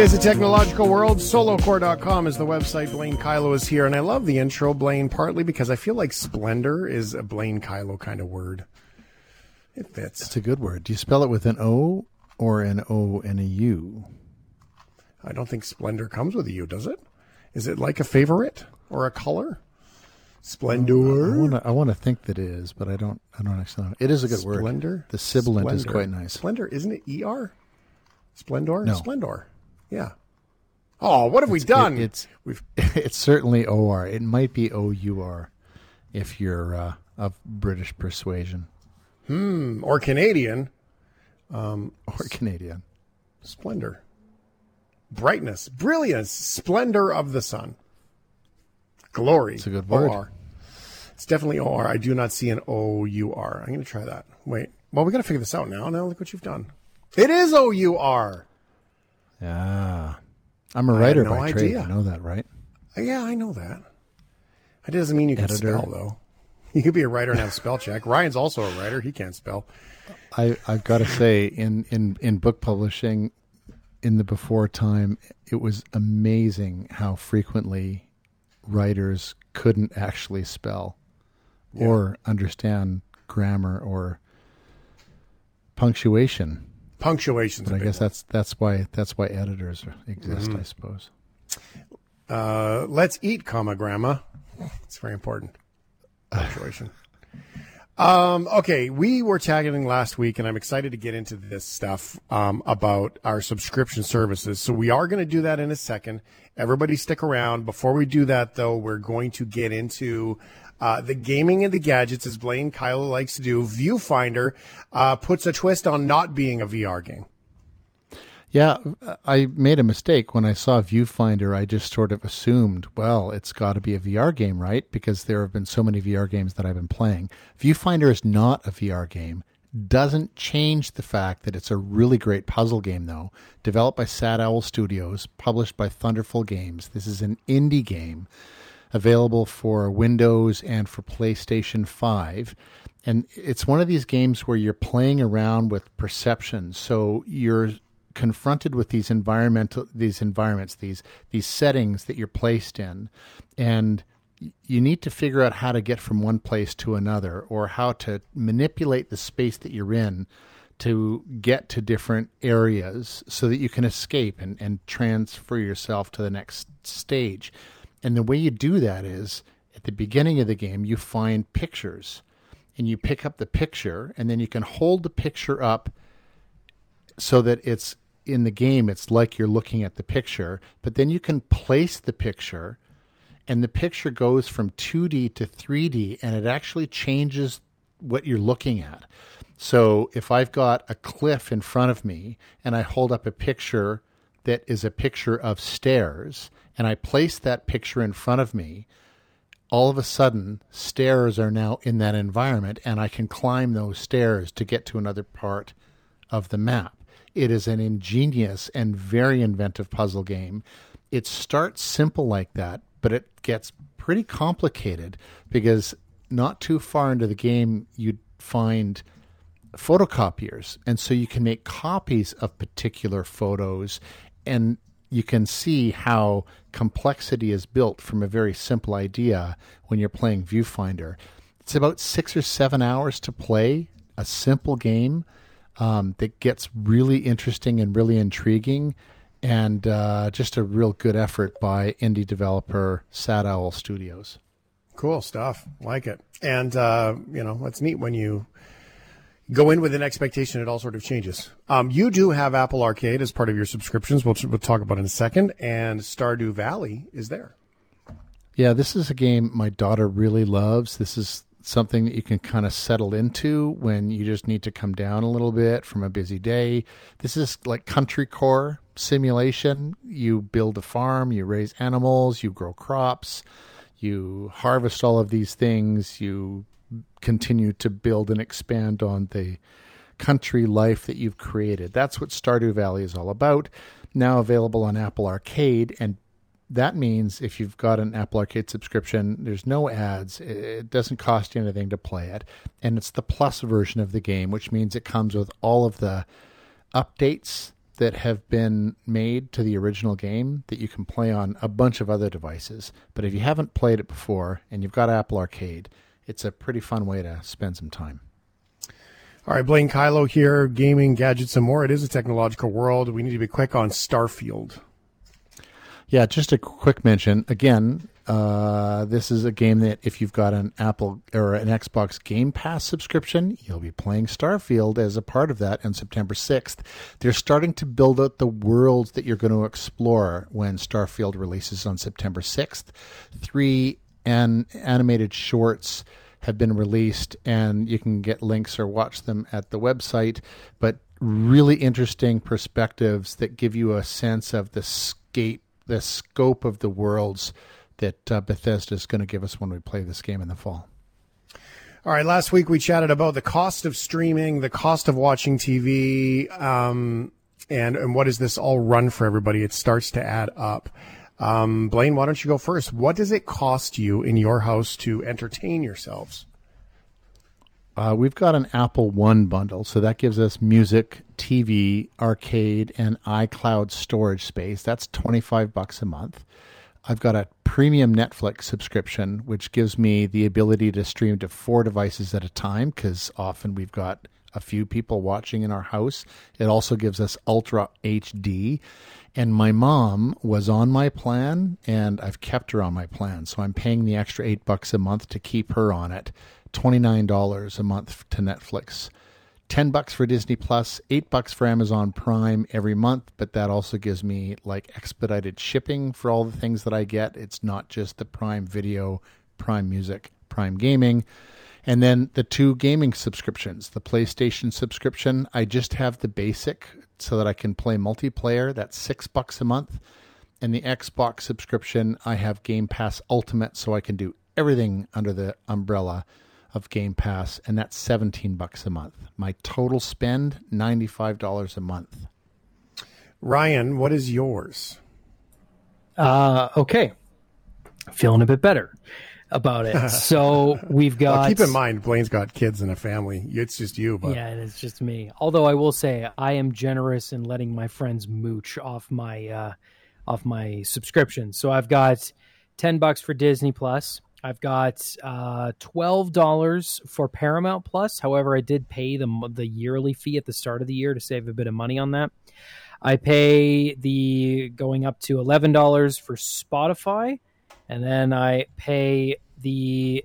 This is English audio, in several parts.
is a technological world. Solocore.com is the website. Blaine Kyllo is here, and I love the intro, Blaine, partly because I feel like splendor is a Blaine Kyllo kind of word. It fits. It's a good word. Do you spell it with an O or an O and a U? I don't think splendor comes with a U, does it? Is it like a favorite or a color? Splendor. I want to. I want to think that it is, but I don't. I don't actually know. It is a good word. Splendor. The sibilant is quite nice. Splendor, isn't it ER? Splendor? No. Splendor. Yeah. Oh, what have we done? It- it's We've it's certainly O R. It might be O U R, if you're uh, of British persuasion Hmm, or Canadian. Um, or Canadian. Splendor. Brightness, brilliance, splendor of the sun. Glory. It's a good word. OR. It's definitely OR. I do not see an O U R. I'm going to try that. Wait. Well, we got to figure this out now. Now look what you've done. It is O U R. Yeah, I'm a writer no by trade. idea. You know that, right? Uh, yeah, I know that. That doesn't mean you can Editor. spell, though. You could be a writer and have spell check. Ryan's also a writer. He can't spell. I I've got to say, in in in book publishing, in the before time, it was amazing how frequently writers couldn't actually spell or understand grammar or punctuation. Punctuation's But I guess that's that's why that's why editors exist, Mm-hmm. I suppose. Uh, let's eat, comma, grandma. It's very important. Punctuation. um, okay, we were tagging last week, and I'm excited to get into this stuff um, about our subscription services. So we are going to do that in a second. Everybody stick around. Before we do that, though, we're going to get into uh, the gaming and the gadgets, as Blaine Kyllo likes to do. Viewfinder uh, puts a twist on not being a VR game. Yeah, I made a mistake when I saw Viewfinder. I just sort of assumed, well, it's got to be a VR game, right? Because there have been so many VR games that I've been playing. Viewfinder is not a VR game. Doesn't change the fact that it's a really great puzzle game, though. Developed by Sad Owl Studios, published by Thunderful Games. This is an indie game available for Windows and for PlayStation 5. And it's one of these games where you're playing around with perception. So you're confronted with these environmental these environments, these these settings that you're placed in and you need to figure out how to get from one place to another or how to manipulate the space that you're in to get to different areas so that you can escape and, and transfer yourself to the next stage. And the way you do that is at the beginning of the game, you find pictures and you pick up the picture and then you can hold the picture up so that it's in the game, it's like you're looking at the picture, but then you can place the picture and the picture goes from 2D to 3D and it actually changes what you're looking at. So if I've got a cliff in front of me and I hold up a picture that is a picture of stairs and I place that picture in front of me, all of a sudden stairs are now in that environment and I can climb those stairs to get to another part of the map. It is an ingenious and very inventive puzzle game. It starts simple like that, but it gets pretty complicated because not too far into the game, you find photocopiers. And so you can make copies of particular photos and you can see how complexity is built from a very simple idea when you're playing Viewfinder. It's about six or seven hours to play a simple game um, that gets really interesting and really intriguing, and uh, just a real good effort by indie developer Sad Owl Studios. Cool stuff. Like it. And, uh, you know, it's neat when you go in with an expectation, it all sort of changes. Um, you do have Apple Arcade as part of your subscriptions, which we'll talk about in a second. And Stardew Valley is there. Yeah, this is a game my daughter really loves. This is something that you can kind of settle into when you just need to come down a little bit from a busy day. This is like country core simulation. You build a farm, you raise animals, you grow crops, you harvest all of these things, you continue to build and expand on the country life that you've created. That's what Stardew Valley is all about. Now available on Apple Arcade and that means if you've got an Apple Arcade subscription, there's no ads. It doesn't cost you anything to play it. And it's the plus version of the game, which means it comes with all of the updates that have been made to the original game that you can play on a bunch of other devices. But if you haven't played it before and you've got Apple Arcade, it's a pretty fun way to spend some time. All right, Blaine Kyllo here, gaming, gadgets, and more. It is a technological world. We need to be quick on Starfield. Yeah, just a quick mention. Again, uh, this is a game that if you've got an Apple or an Xbox Game Pass subscription, you'll be playing Starfield as a part of that on September 6th. They're starting to build out the worlds that you're going to explore when Starfield releases on September 6th. Three an animated shorts have been released, and you can get links or watch them at the website. But really interesting perspectives that give you a sense of the scape the scope of the worlds that uh, Bethesda is going to give us when we play this game in the fall. All right, last week we chatted about the cost of streaming, the cost of watching TV, um, and and what does this all run for everybody? It starts to add up. Um, Blaine, why don't you go first? What does it cost you in your house to entertain yourselves? Uh, we've got an Apple One bundle, so that gives us music, TV, arcade, and iCloud storage space. That's twenty five bucks a month. I've got a premium Netflix subscription, which gives me the ability to stream to four devices at a time because often we've got a few people watching in our house. It also gives us Ultra HD. And my mom was on my plan, and I've kept her on my plan. So I'm paying the extra eight bucks a month to keep her on it. $29 a month to Netflix. 10 bucks for Disney Plus, 8 bucks for Amazon Prime every month, but that also gives me like expedited shipping for all the things that I get. It's not just the Prime Video, Prime Music, Prime Gaming. And then the two gaming subscriptions, the PlayStation subscription, I just have the basic so that I can play multiplayer. That's 6 bucks a month. And the Xbox subscription, I have Game Pass Ultimate so I can do everything under the umbrella of Game Pass, and that's 17 bucks a month. My total spend, $95 a month. Ryan, what is yours? Uh, okay. Feeling a bit better about it. So we've got. Well, keep in mind, Blaine's got kids and a family. It's just you, but yeah, it's just me. Although I will say, I am generous in letting my friends mooch off my uh, off my subscription. So I've got ten bucks for Disney Plus. I've got uh, twelve dollars for Paramount Plus. However, I did pay the the yearly fee at the start of the year to save a bit of money on that. I pay the going up to eleven dollars for Spotify, and then I pay the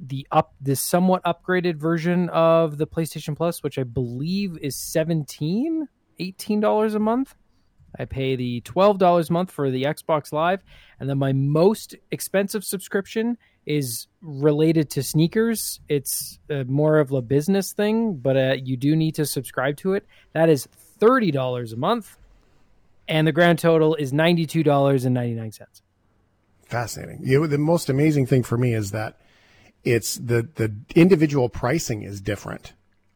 the up this somewhat upgraded version of the PlayStation Plus, which I believe is 17 dollars a month. I pay the $12 a month for the Xbox Live. And then my most expensive subscription is related to sneakers. It's uh, more of a business thing, but uh, you do need to subscribe to it. That is $30 a month. And the grand total is $92.99. Fascinating. You know, the most amazing thing for me is that it's the, the individual pricing is different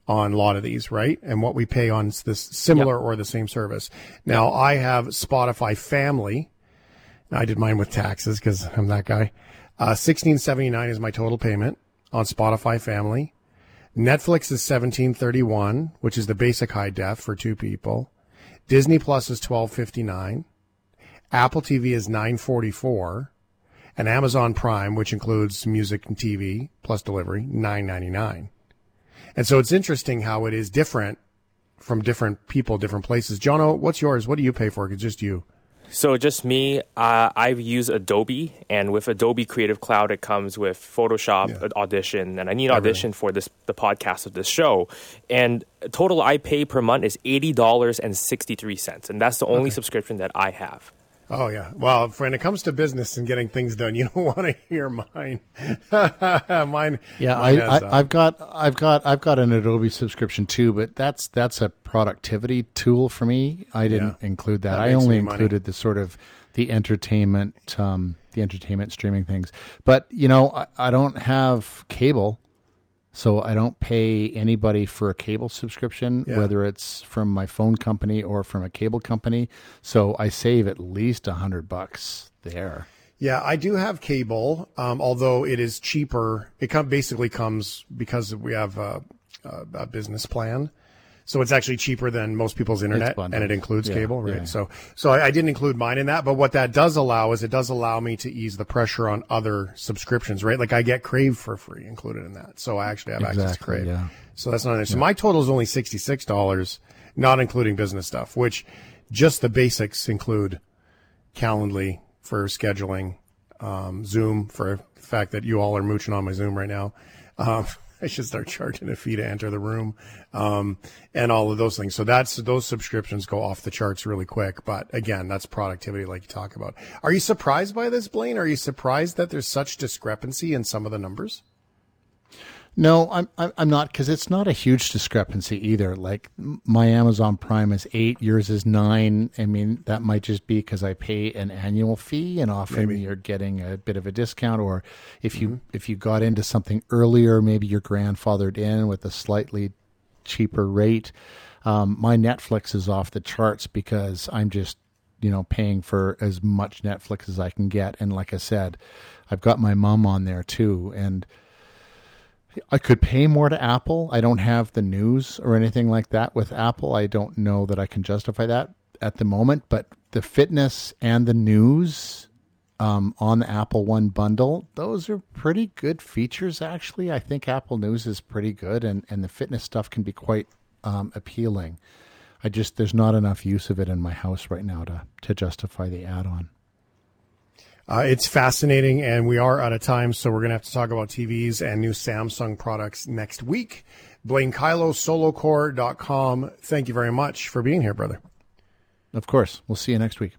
on a lot of these, right? And what we pay on this similar yep. or the same service. Now I have Spotify Family. I did mine with taxes because I'm that guy. Uh, sixteen seventy nine is my total payment on Spotify Family. Netflix is seventeen thirty one, which is the basic high def for two people. Disney Plus is twelve fifty nine. Apple TV is nine forty four. And Amazon Prime, which includes music and TV plus delivery, nine ninety nine. And so it's interesting how it is different from different people, different places. Jono, what's yours? What do you pay for? It's just you. So just me, uh, I use Adobe, and with Adobe Creative Cloud, it comes with Photoshop, yeah. Audition, and I need Audition for this the podcast of this show. And total I pay per month is eighty dollars and sixty three cents, and that's the only okay. subscription that I have. Oh yeah. Well, when it comes to business and getting things done, you don't want to hear mine. mine. Yeah, mine I, I, have got, I've got, I've got an Adobe subscription too, but that's that's a productivity tool for me. I didn't yeah, include that. that I only included money. the sort of the entertainment, um, the entertainment streaming things. But you know, I, I don't have cable. So I don't pay anybody for a cable subscription, yeah. whether it's from my phone company or from a cable company. So I save at least a hundred bucks there. Yeah, I do have cable, um, although it is cheaper. It com- basically comes because we have a, a, business plan. So it's actually cheaper than most people's internet, and it includes yeah, cable, right? Yeah. So, so I, I, didn't include mine in that. But what that does allow is it does allow me to ease the pressure on other subscriptions, right? Like I get Crave for free included in that, so I actually have exactly, access to Crave. Yeah. So that's not an issue. So my total is only sixty six dollars, not including business stuff, which just the basics include Calendly for scheduling, um, Zoom for the fact that you all are mooching on my Zoom right now. Um, I should start charging a fee to enter the room, um, and all of those things. So that's those subscriptions go off the charts really quick. But again, that's productivity, like you talk about. Are you surprised by this, Blaine? Are you surprised that there's such discrepancy in some of the numbers? No, I'm I'm not because it's not a huge discrepancy either. Like my Amazon Prime is eight, yours is nine. I mean, that might just be because I pay an annual fee, and often maybe. you're getting a bit of a discount. Or if you mm-hmm. if you got into something earlier, maybe you're grandfathered in with a slightly cheaper rate. Um, my Netflix is off the charts because I'm just you know paying for as much Netflix as I can get, and like I said, I've got my mom on there too, and I could pay more to Apple. I don't have the news or anything like that with Apple. I don't know that I can justify that at the moment, but the fitness and the news um, on the Apple One bundle, those are pretty good features, actually. I think Apple News is pretty good, and, and the fitness stuff can be quite um, appealing. I just, there's not enough use of it in my house right now to, to justify the add on. Uh, it's fascinating, and we are out of time, so we're going to have to talk about TVs and new Samsung products next week. Blaine Kyllo, solocore.com. Thank you very much for being here, brother. Of course. We'll see you next week.